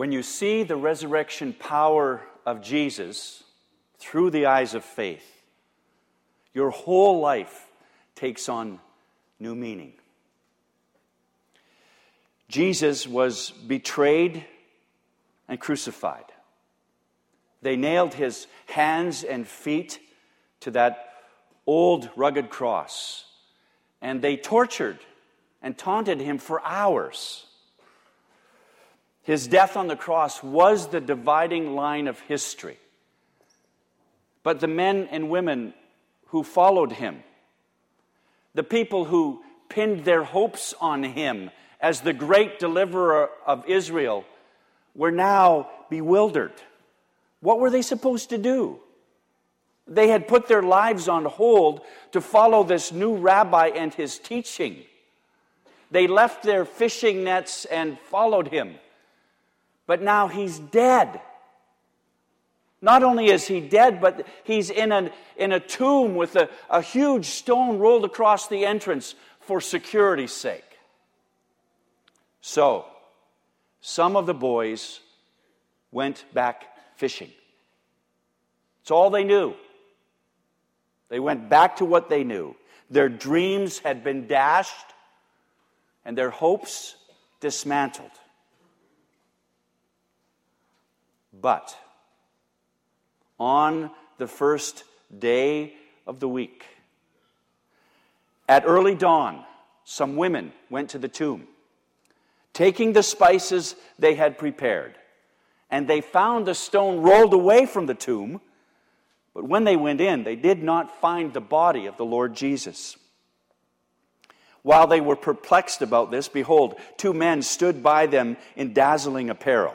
When you see the resurrection power of Jesus through the eyes of faith, your whole life takes on new meaning. Jesus was betrayed and crucified. They nailed his hands and feet to that old rugged cross, and they tortured and taunted him for hours. His death on the cross was the dividing line of history. But the men and women who followed him, the people who pinned their hopes on him as the great deliverer of Israel, were now bewildered. What were they supposed to do? They had put their lives on hold to follow this new rabbi and his teaching. They left their fishing nets and followed him. But now he's dead. Not only is he dead, but he's in, an, in a tomb with a, a huge stone rolled across the entrance for security's sake. So, some of the boys went back fishing. It's all they knew. They went back to what they knew. Their dreams had been dashed and their hopes dismantled. But on the first day of the week, at early dawn, some women went to the tomb, taking the spices they had prepared and they found the stone rolled away from the tomb. But when they went in, they did not find the body of the Lord Jesus. While they were perplexed about this, behold, two men stood by them in dazzling apparel.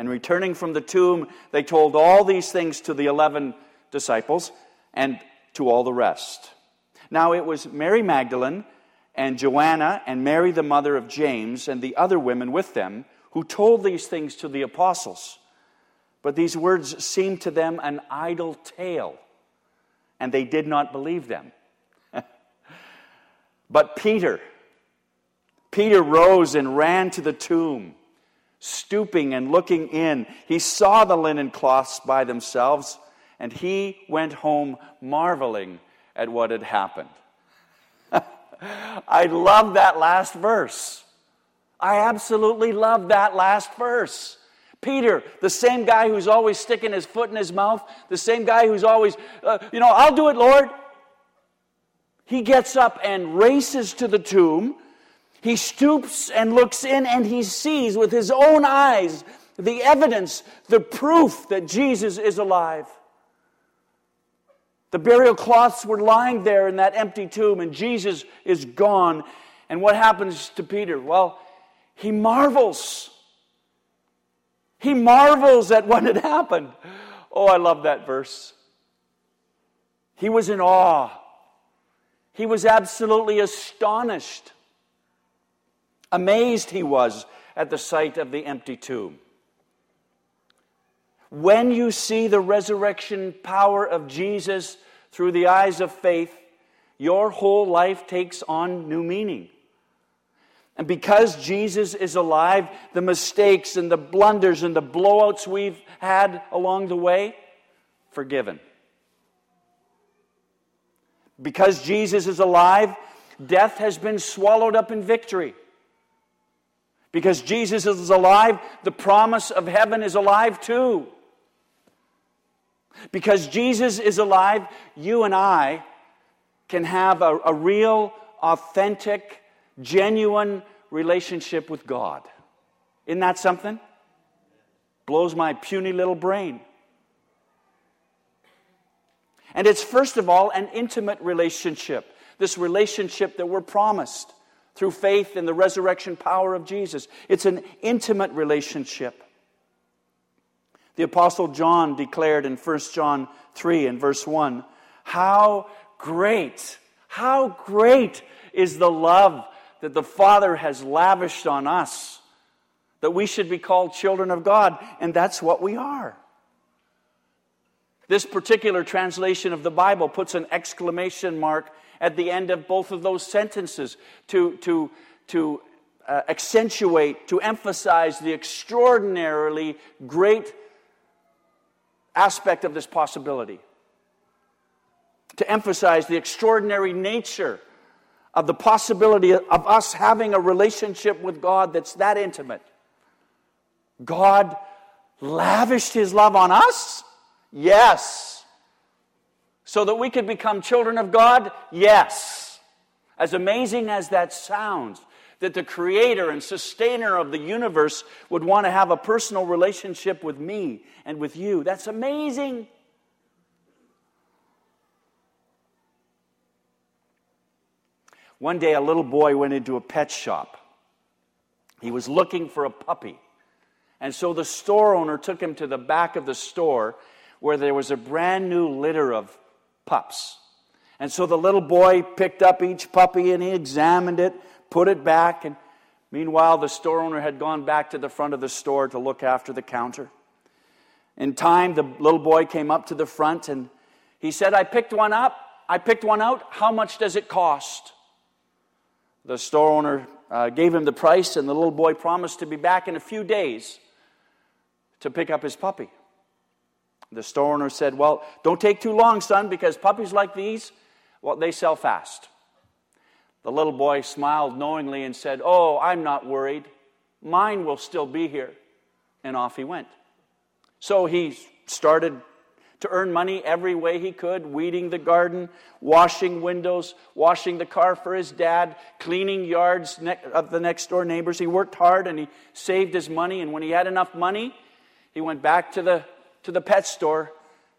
And returning from the tomb, they told all these things to the eleven disciples and to all the rest. Now it was Mary Magdalene and Joanna and Mary, the mother of James, and the other women with them who told these things to the apostles. But these words seemed to them an idle tale, and they did not believe them. but Peter, Peter rose and ran to the tomb. Stooping and looking in, he saw the linen cloths by themselves, and he went home marveling at what had happened. I love that last verse. I absolutely love that last verse. Peter, the same guy who's always sticking his foot in his mouth, the same guy who's always, uh, you know, I'll do it, Lord. He gets up and races to the tomb. He stoops and looks in and he sees with his own eyes the evidence, the proof that Jesus is alive. The burial cloths were lying there in that empty tomb, and Jesus is gone. And what happens to Peter? Well, he marvels. He marvels at what had happened. Oh, I love that verse. He was in awe. He was absolutely astonished. Amazed he was at the sight of the empty tomb. When you see the resurrection power of Jesus through the eyes of faith, your whole life takes on new meaning. And because Jesus is alive, the mistakes and the blunders and the blowouts we've had along the way, forgiven. Because Jesus is alive, death has been swallowed up in victory. Because Jesus is alive, the promise of heaven is alive too. Because Jesus is alive, you and I can have a, a real, authentic, genuine relationship with God. Isn't that something? Blows my puny little brain. And it's first of all an intimate relationship, this relationship that we're promised through faith in the resurrection power of Jesus. It's an intimate relationship. The Apostle John declared in 1 John 3 and verse 1 How great, how great is the love that the Father has lavished on us, that we should be called children of God, and that's what we are. This particular translation of the Bible puts an exclamation mark at the end of both of those sentences to, to, to uh, accentuate, to emphasize the extraordinarily great aspect of this possibility. To emphasize the extraordinary nature of the possibility of us having a relationship with God that's that intimate. God lavished his love on us Yes. So that we could become children of God? Yes. As amazing as that sounds, that the creator and sustainer of the universe would want to have a personal relationship with me and with you. That's amazing. One day, a little boy went into a pet shop. He was looking for a puppy. And so the store owner took him to the back of the store where there was a brand new litter of pups. And so the little boy picked up each puppy and he examined it, put it back, and meanwhile, the store owner had gone back to the front of the store to look after the counter. In time, the little boy came up to the front and he said, I picked one up. I picked one out. How much does it cost? The store owner uh, gave him the price, and the little boy promised to be back in a few days to pick up his puppy. The store owner said, Well, don't take too long, son, because puppies like these, well, they sell fast. The little boy smiled knowingly and said, Oh, I'm not worried. Mine will still be here. And off he went. So he started to earn money every way he could weeding the garden, washing windows, washing the car for his dad, cleaning yards of the next door neighbors. He worked hard and he saved his money. And when he had enough money, he went back to the to the pet store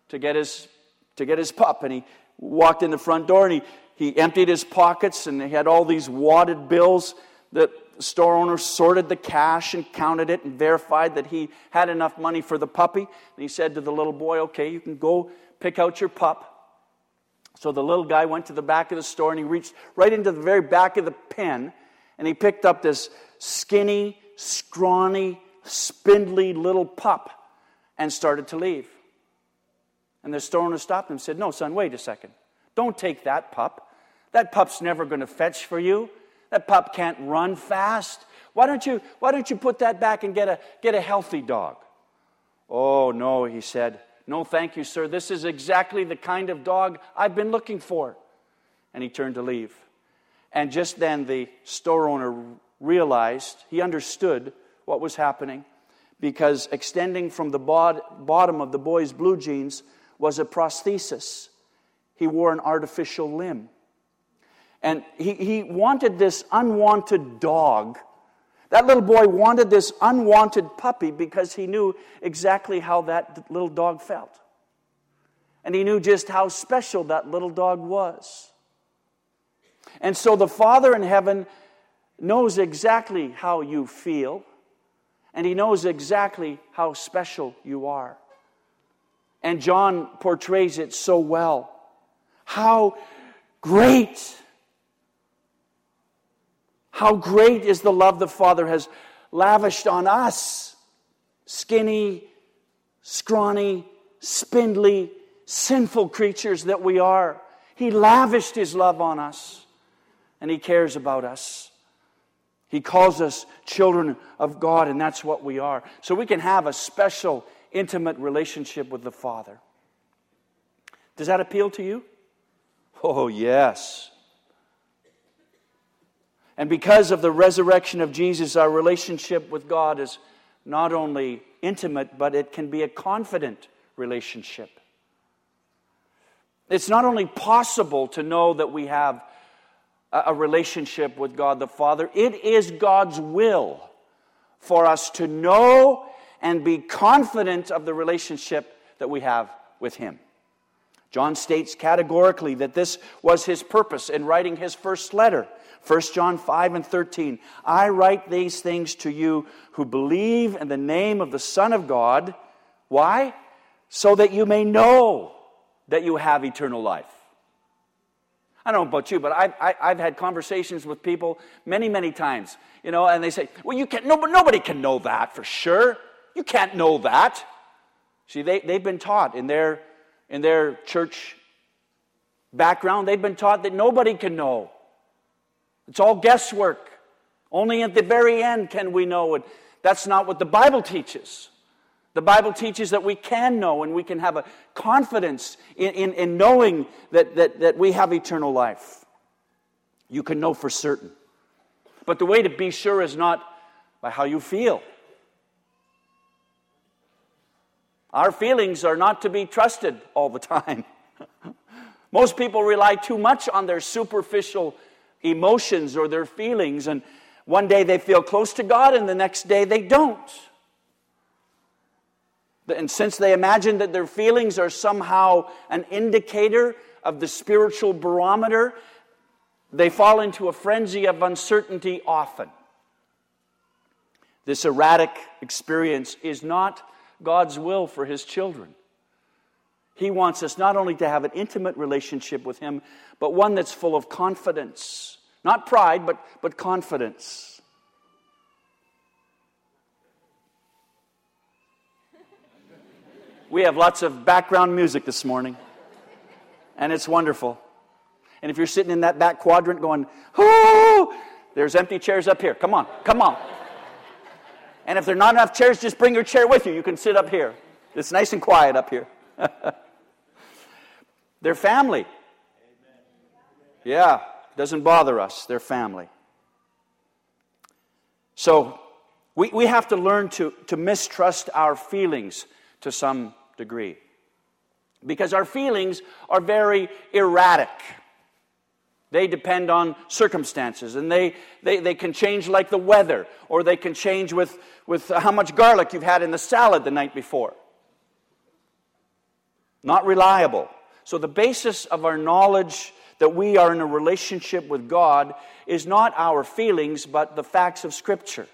to get his, to get his pup. And he walked in the front door and he, he emptied his pockets and he had all these wadded bills. The store owner sorted the cash and counted it and verified that he had enough money for the puppy. And he said to the little boy, Okay, you can go pick out your pup. So the little guy went to the back of the store and he reached right into the very back of the pen and he picked up this skinny, scrawny, spindly little pup and started to leave. And the store owner stopped him and said, No, son, wait a second. Don't take that pup. That pup's never going to fetch for you. That pup can't run fast. Why don't you, why don't you put that back and get a, get a healthy dog? Oh, no, he said. No, thank you, sir. This is exactly the kind of dog I've been looking for. And he turned to leave. And just then the store owner realized, he understood what was happening because extending from the bottom of the boy's blue jeans was a prosthesis. He wore an artificial limb. And he, he wanted this unwanted dog. That little boy wanted this unwanted puppy because he knew exactly how that little dog felt. And he knew just how special that little dog was. And so the Father in heaven knows exactly how you feel and he knows exactly how special you are. And John portrays it so well. How great, how great is the love the Father has lavished on us, skinny, scrawny, spindly, sinful creatures that we are. He lavished his love on us, and he cares about us. He calls us children of God, and that's what we are. So we can have a special, intimate relationship with the Father. Does that appeal to you? Oh, yes. And because of the resurrection of Jesus, our relationship with God is not only intimate, but it can be a confident relationship. It's not only possible to know that we have a relationship with God the Father. It is God's will for us to know and be confident of the relationship that we have with Him. John states categorically that this was his purpose in writing his first letter. 1 John 5 and 13. I write these things to you who believe in the name of the Son of God, Why? So that you may know that you have eternal life. I don't know about you, but I've, I, have had conversations with people many, many times, you know, and they say, well, you can't, nobody, nobody can know that for sure. You can't know that. See, they, they've been taught in their, in their church background, they've been taught that nobody can know. It's all guesswork. Only at the very end can we know it. That's not what the Bible teaches. The Bible teaches that we can know and we can have a confidence in, in, in knowing that, that, that we have eternal life. You can know for certain. But the way to be sure is not by how you feel. Our feelings are not to be trusted all the time. Most people rely too much on their superficial emotions or their feelings, and one day they feel close to God, and the next day they don't. And since they imagine that their feelings are somehow an indicator of the spiritual barometer, they fall into a frenzy of uncertainty often. This erratic experience is not God's will for His children. He wants us not only to have an intimate relationship with Him, but one that's full of confidence. Not pride, but, but confidence. We have lots of background music this morning, and it's wonderful. And if you're sitting in that back quadrant going, "Whoo!" there's empty chairs up here. Come on, come on. And if there are not enough chairs, just bring your chair with you. You can sit up here. It's nice and quiet up here. They're family. Yeah, doesn't bother us. They're family. So we, we have to learn to, to mistrust our feelings to some degree. Because our feelings are very erratic. They depend on circumstances and they, they, they can change like the weather, or they can change with, with how much garlic you've had in the salad the night before. Not reliable. So, the basis of our knowledge that we are in a relationship with God is not our feelings, but the facts of Scripture.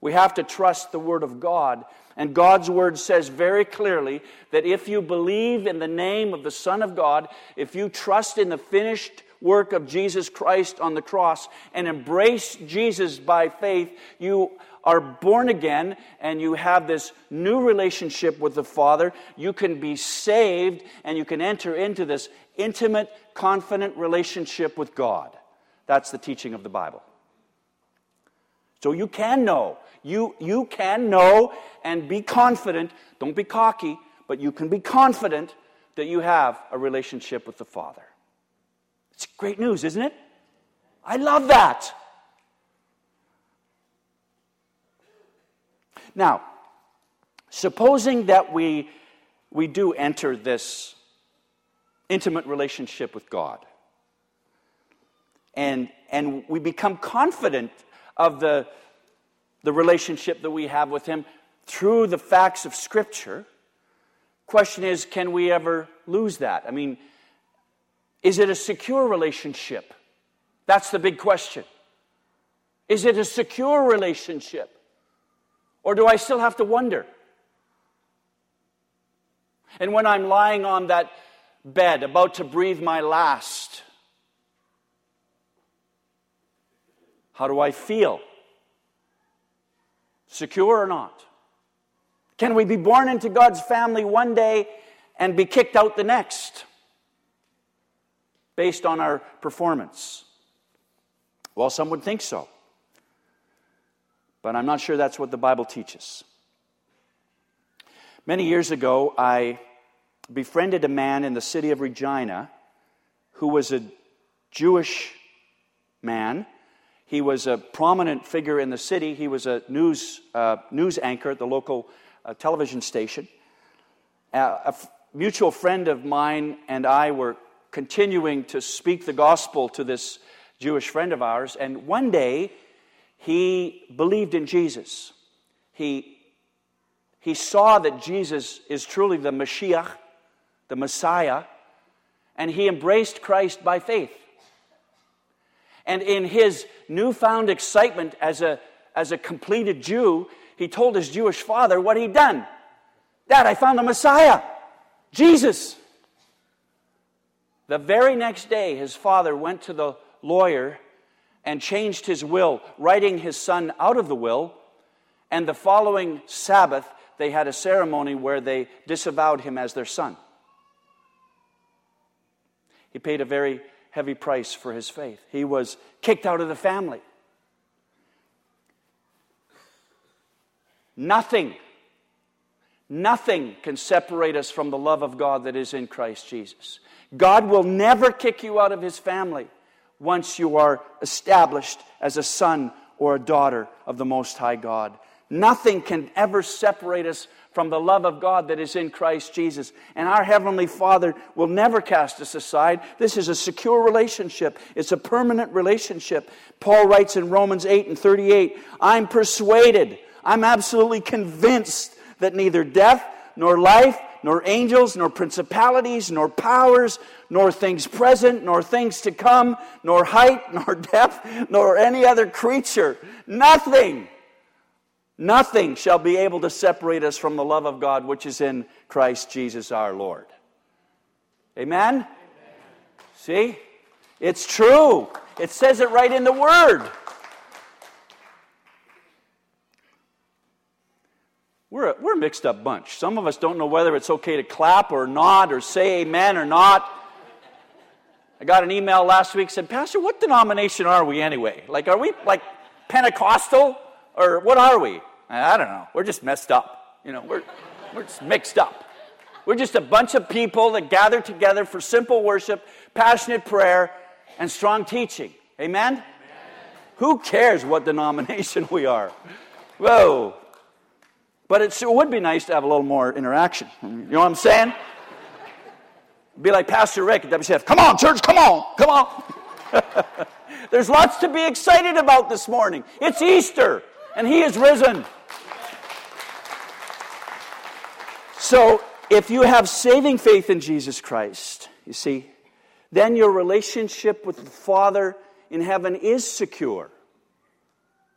We have to trust the Word of God and God's word says very clearly that if you believe in the name of the Son of God, if you trust in the finished work of Jesus Christ on the cross and embrace Jesus by faith, you are born again and you have this new relationship with the Father. You can be saved and you can enter into this intimate, confident relationship with God. That's the teaching of the Bible. So you can know you, you can know and be confident. Don't be cocky, but you can be confident that you have a relationship with the Father. It's great news, isn't it? I love that. Now, supposing that we, we do enter this intimate relationship with God, and, and we become confident of the, the relationship that we have with Him through the facts of Scripture. Question is, can we ever lose that? I mean, is it a secure relationship? That's the big question. Is it a secure relationship? Or do I still have to wonder? And when I'm lying on that bed, about to breathe my last, how do I feel? Secure or not? Can we be born into God's family one day and be kicked out the next based on our performance? Well, some would think so. But I'm not sure that's what the Bible teaches. Many years ago, I befriended a man in the city of Regina who was a Jewish man he was a prominent figure in the city. He was a news, uh, news anchor at the local uh, television station. Uh, a f- mutual friend of mine and I were continuing to speak the gospel to this Jewish friend of ours, and one day he believed in Jesus. He, he saw that Jesus is truly the Mashiach, the Messiah, and he embraced Christ by faith. And in his newfound excitement as a, as a completed Jew, he told his Jewish father what he'd done. Dad, I found the Messiah, Jesus. The very next day, his father went to the lawyer and changed his will, writing his son out of the will. And the following Sabbath, they had a ceremony where they disavowed him as their son. He paid a very heavy price for his faith. He was kicked out of the family. Nothing, nothing can separate us from the love of God that is in Christ Jesus. God will never kick you out of his family once you are established as a son or a daughter of the Most High God. Nothing can ever separate us from the love of God that is in Christ Jesus. And our Heavenly Father will never cast us aside. This is a secure relationship, it's a permanent relationship. Paul writes in Romans 8 and 38 I'm persuaded, I'm absolutely convinced that neither death nor life, nor angels, nor principalities, nor powers, nor things present, nor things to come, nor height, nor depth, nor any other creature, nothing Nothing shall be able to separate us from the love of God which is in Christ Jesus our Lord. Amen? Amen? See? It's true. It says it right in the Word. We're a, we're a mixed up bunch. Some of us don't know whether it's okay to clap or not, or say amen or not. I got an email last week said, Pastor, what denomination are we anyway? Like, are we like Pentecostal? Or what are we? I don't know. We're just messed up. You know, we're, we're just mixed up. We're just a bunch of people that gather together for simple worship, passionate prayer, and strong teaching. Amen? Amen. Who cares what denomination we are? Whoa. But it would be nice to have a little more interaction. You know what I'm saying? Be like Pastor Rick at WCF. Come on, church, come on, come on. There's lots to be excited about this morning. It's Easter, and He is risen. So, if you have saving faith in Jesus Christ, you see, then your relationship with the Father in heaven is secure.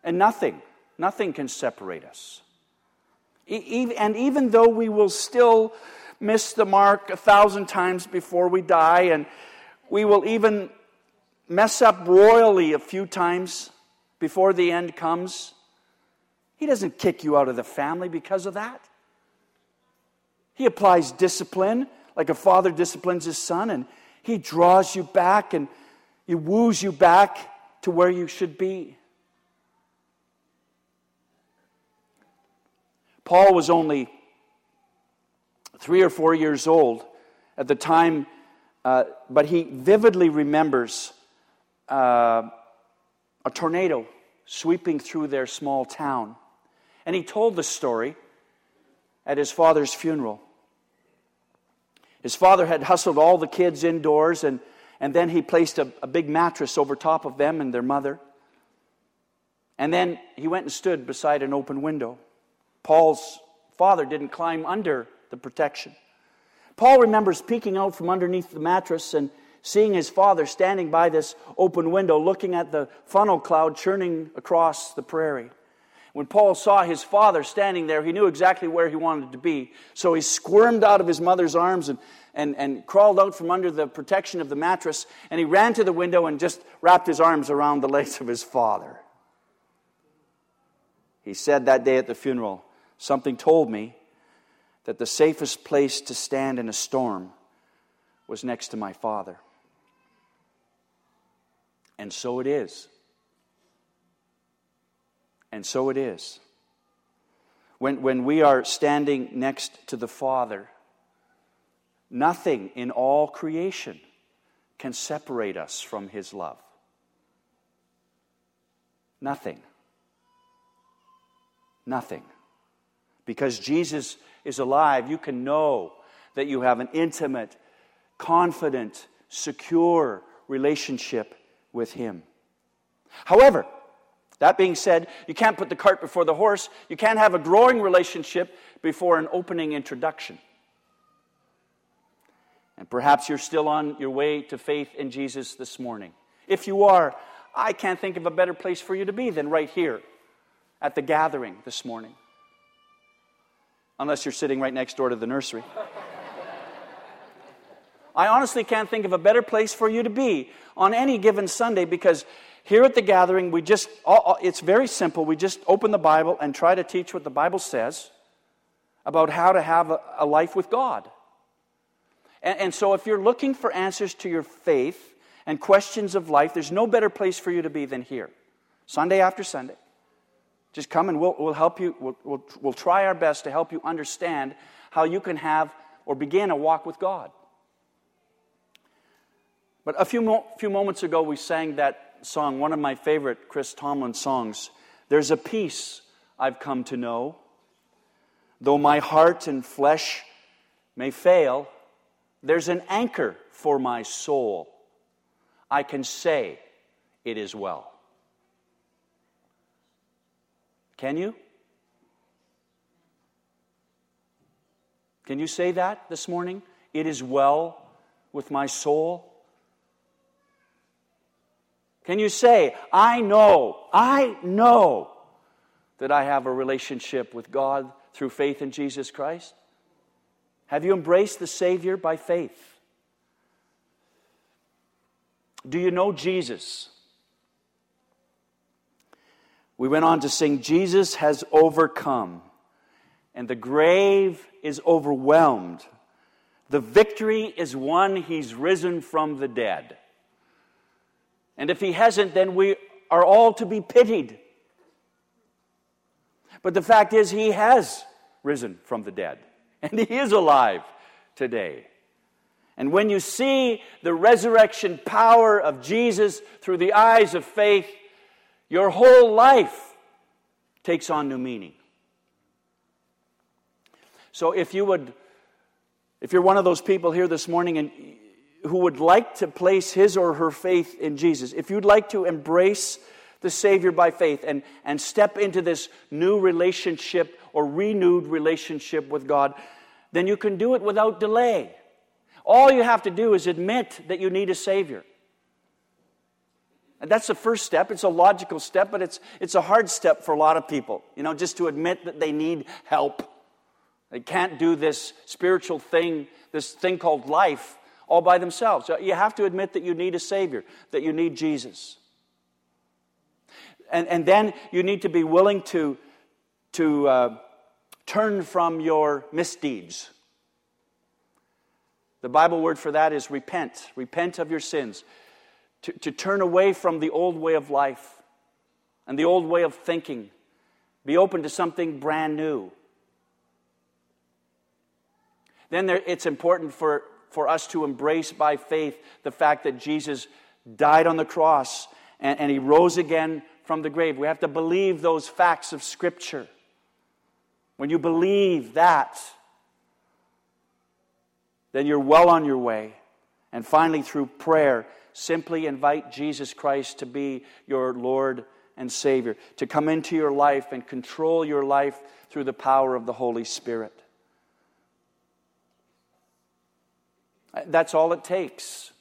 And nothing, nothing can separate us. And even though we will still miss the mark a thousand times before we die, and we will even mess up royally a few times before the end comes, He doesn't kick you out of the family because of that. He applies discipline like a father disciplines his son, and he draws you back and he woos you back to where you should be. Paul was only three or four years old at the time, uh, but he vividly remembers uh, a tornado sweeping through their small town. And he told the story at his father's funeral. His father had hustled all the kids indoors, and, and then he placed a, a big mattress over top of them and their mother. And then he went and stood beside an open window. Paul's father didn't climb under the protection. Paul remembers peeking out from underneath the mattress and seeing his father standing by this open window looking at the funnel cloud churning across the prairie. When Paul saw his father standing there, he knew exactly where he wanted to be. So he squirmed out of his mother's arms and, and, and crawled out from under the protection of the mattress, and he ran to the window and just wrapped his arms around the legs of his father. He said that day at the funeral, Something told me that the safest place to stand in a storm was next to my father. And so it is. And so it is. When, when we are standing next to the Father, nothing in all creation can separate us from His love. Nothing. Nothing. Because Jesus is alive, you can know that you have an intimate, confident, secure relationship with Him. However, that being said, you can't put the cart before the horse. You can't have a growing relationship before an opening introduction. And perhaps you're still on your way to faith in Jesus this morning. If you are, I can't think of a better place for you to be than right here at the gathering this morning. unless you're sitting right next door to the nursery. I honestly can't think of a better place for you to be on any given Sunday because here at the gathering, we just, it's very simple. We just open the Bible and try to teach what the Bible says about how to have a, life with God. And, and so, if you're looking for answers to your faith and questions of life, there's no better place for you to be than here, Sunday after Sunday. Just come and we'll, we'll help you, we'll, we'll, we'll try our best to help you understand how you can have or begin a walk with God. But a few, mo- few moments ago, we sang that song, one of my favorite Chris Tomlin songs. There's a peace I've come to know. Though my heart and flesh may fail, there's an anchor for my soul. I can say it is well. Can you? Can you say that this morning? It is well with my soul. Can you say, I know, I know that I have a relationship with God through faith in Jesus Christ? Have you embraced the Savior by faith? Do you know Jesus? We went on to sing, Jesus has overcome, and the grave is overwhelmed. The victory is won, he's risen from the dead. And if he hasn't, then we are all to be pitied. But the fact is, he has risen from the dead, and he is alive today. And when you see the resurrection power of Jesus through the eyes of faith, your whole life takes on new meaning. So if you would, if you're one of those people here this morning and who would like to place his or her faith in Jesus, if you'd like to embrace the Savior by faith and, and step into this new relationship or renewed relationship with God, then you can do it without delay. All you have to do is admit that you need a Savior. And that's the first step. It's a logical step, but it's, it's a hard step for a lot of people, you know, just to admit that they need help. They can't do this spiritual thing, this thing called life, all by themselves. You have to admit that you need a Savior, that you need Jesus. And, and then you need to be willing to, to uh, turn from your misdeeds. The Bible word for that is repent. Repent of your sins. To, to turn away from the old way of life and the old way of thinking. Be open to something brand new. Then there, it's important for for us to embrace by faith the fact that Jesus died on the cross and, and he rose again from the grave. We have to believe those facts of Scripture. When you believe that, then you're well on your way. And finally, through prayer, simply invite Jesus Christ to be your Lord and Savior, to come into your life and control your life through the power of the Holy Spirit. That's all it takes.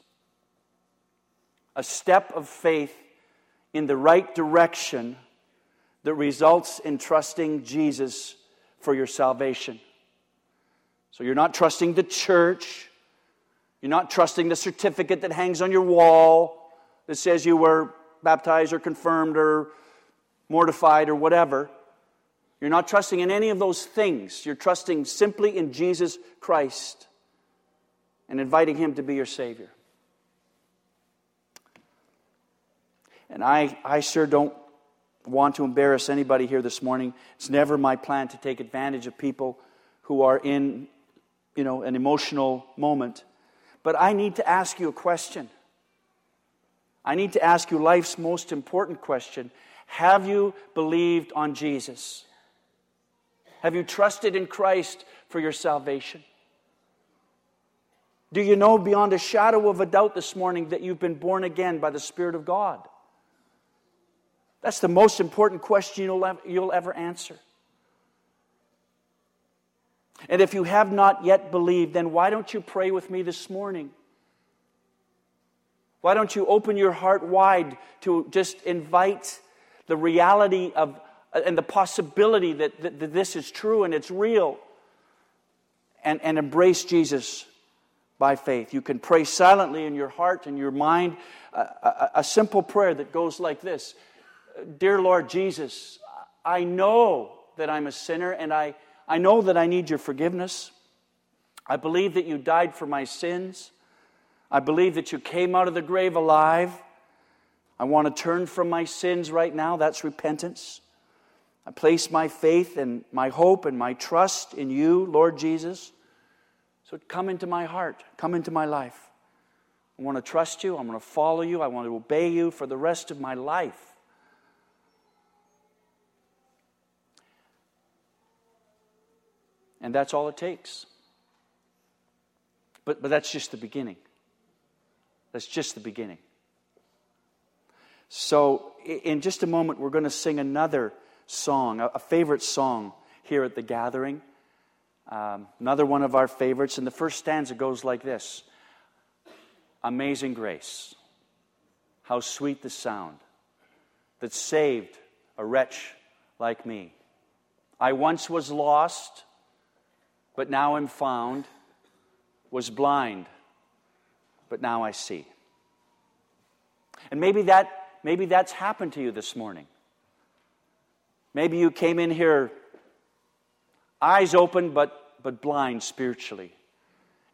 A step of faith in the right direction that results in trusting Jesus for your salvation. So you're not trusting the church. You're not trusting the certificate that hangs on your wall that says you were baptized or confirmed or mortified or whatever. You're not trusting in any of those things. You're trusting simply in Jesus Christ and inviting Him to be your Savior. And I, I sure don't want to embarrass anybody here this morning. It's never my plan to take advantage of people who are in, you know, an emotional moment. But I need to ask you a question. I need to ask you life's most important question. Have you believed on Jesus? Have you trusted in Christ for your salvation? Do you know beyond a shadow of a doubt this morning that you've been born again by the Spirit of God? That's the most important question you'll ever, you'll ever answer. And if you have not yet believed, then why don't you pray with me this morning? Why don't you open your heart wide to just invite the reality of uh, and the possibility that, that, that this is true and it's real and, and embrace Jesus by faith. You can pray silently in your heart and your mind a, a, a simple prayer that goes like this Dear Lord Jesus, I know that I'm a sinner and I, I know that I need your forgiveness. I believe that you died for my sins. I believe that you came out of the grave alive. I want to turn from my sins right now. That's repentance. I place my faith and my hope and my trust in you, Lord Jesus. So come into my heart, come into my life. I want to trust you. I want to follow you. I want to obey you for the rest of my life. And that's all it takes. But, but that's just the beginning. That's just the beginning. So, in just a moment, we're going to sing another song, a favorite song here at the gathering. Um, another one of our favorites. And the first stanza goes like this Amazing grace, how sweet the sound that saved a wretch like me. I once was lost but now am found, was blind, but now I see. And maybe that maybe that's happened to you this morning. Maybe you came in here eyes open but but blind spiritually.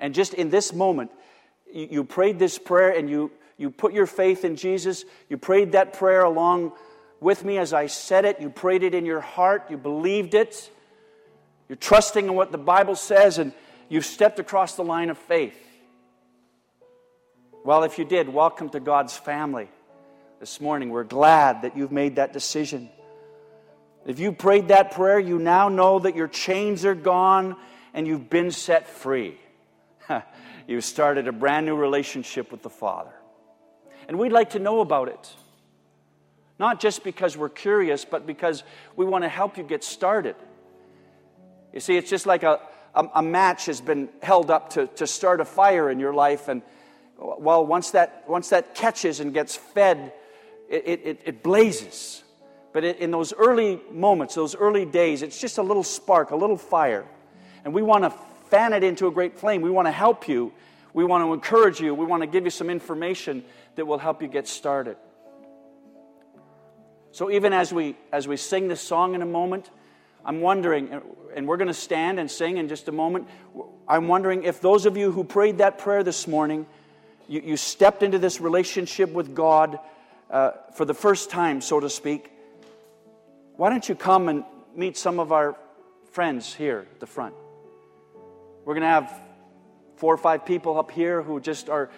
And just in this moment, you, you prayed this prayer and you you put your faith in Jesus. You prayed that prayer along with me as I said it. You prayed it in your heart. You believed it. You're trusting in what the Bible says, and you've stepped across the line of faith. Well, if you did, welcome to God's family this morning. We're glad that you've made that decision. If you prayed that prayer, you now know that your chains are gone and you've been set free. you've started a brand new relationship with the Father. And we'd like to know about it. Not just because we're curious, but because we want to help you get started. You see, it's just like a, a, a, match has been held up to, to start a fire in your life. And well, once that, once that catches and gets fed, it, it, it blazes. But it, in those early moments, those early days, it's just a little spark, a little fire. And we want to fan it into a great flame. We want to help you. We want to encourage you. We want to give you some information that will help you get started. So even as we as we sing this song in a moment, I'm wondering, and we're going to stand and sing in just a moment. I'm wondering if those of you who prayed that prayer this morning, you, you stepped into this relationship with God uh, for the first time, so to speak. Why don't you come and meet some of our friends here at the front? We're going to have four or five people up here who just are,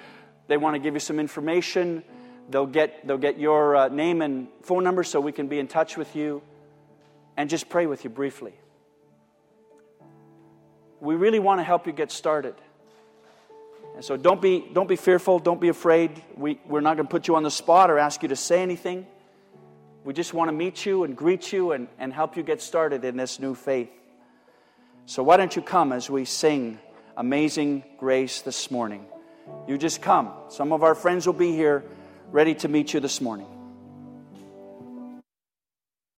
they want to give you some information. They'll get, they'll get your uh, name and phone number so we can be in touch with you and just pray with you briefly. We really want to help you get started. And so don't be, don't be fearful, don't be afraid. We, we're not going to put you on the spot or ask you to say anything. We just want to meet you and greet you and, and help you get started in this new faith. So why don't you come as we sing Amazing Grace this morning? You just come. Some of our friends will be here ready to meet you this morning.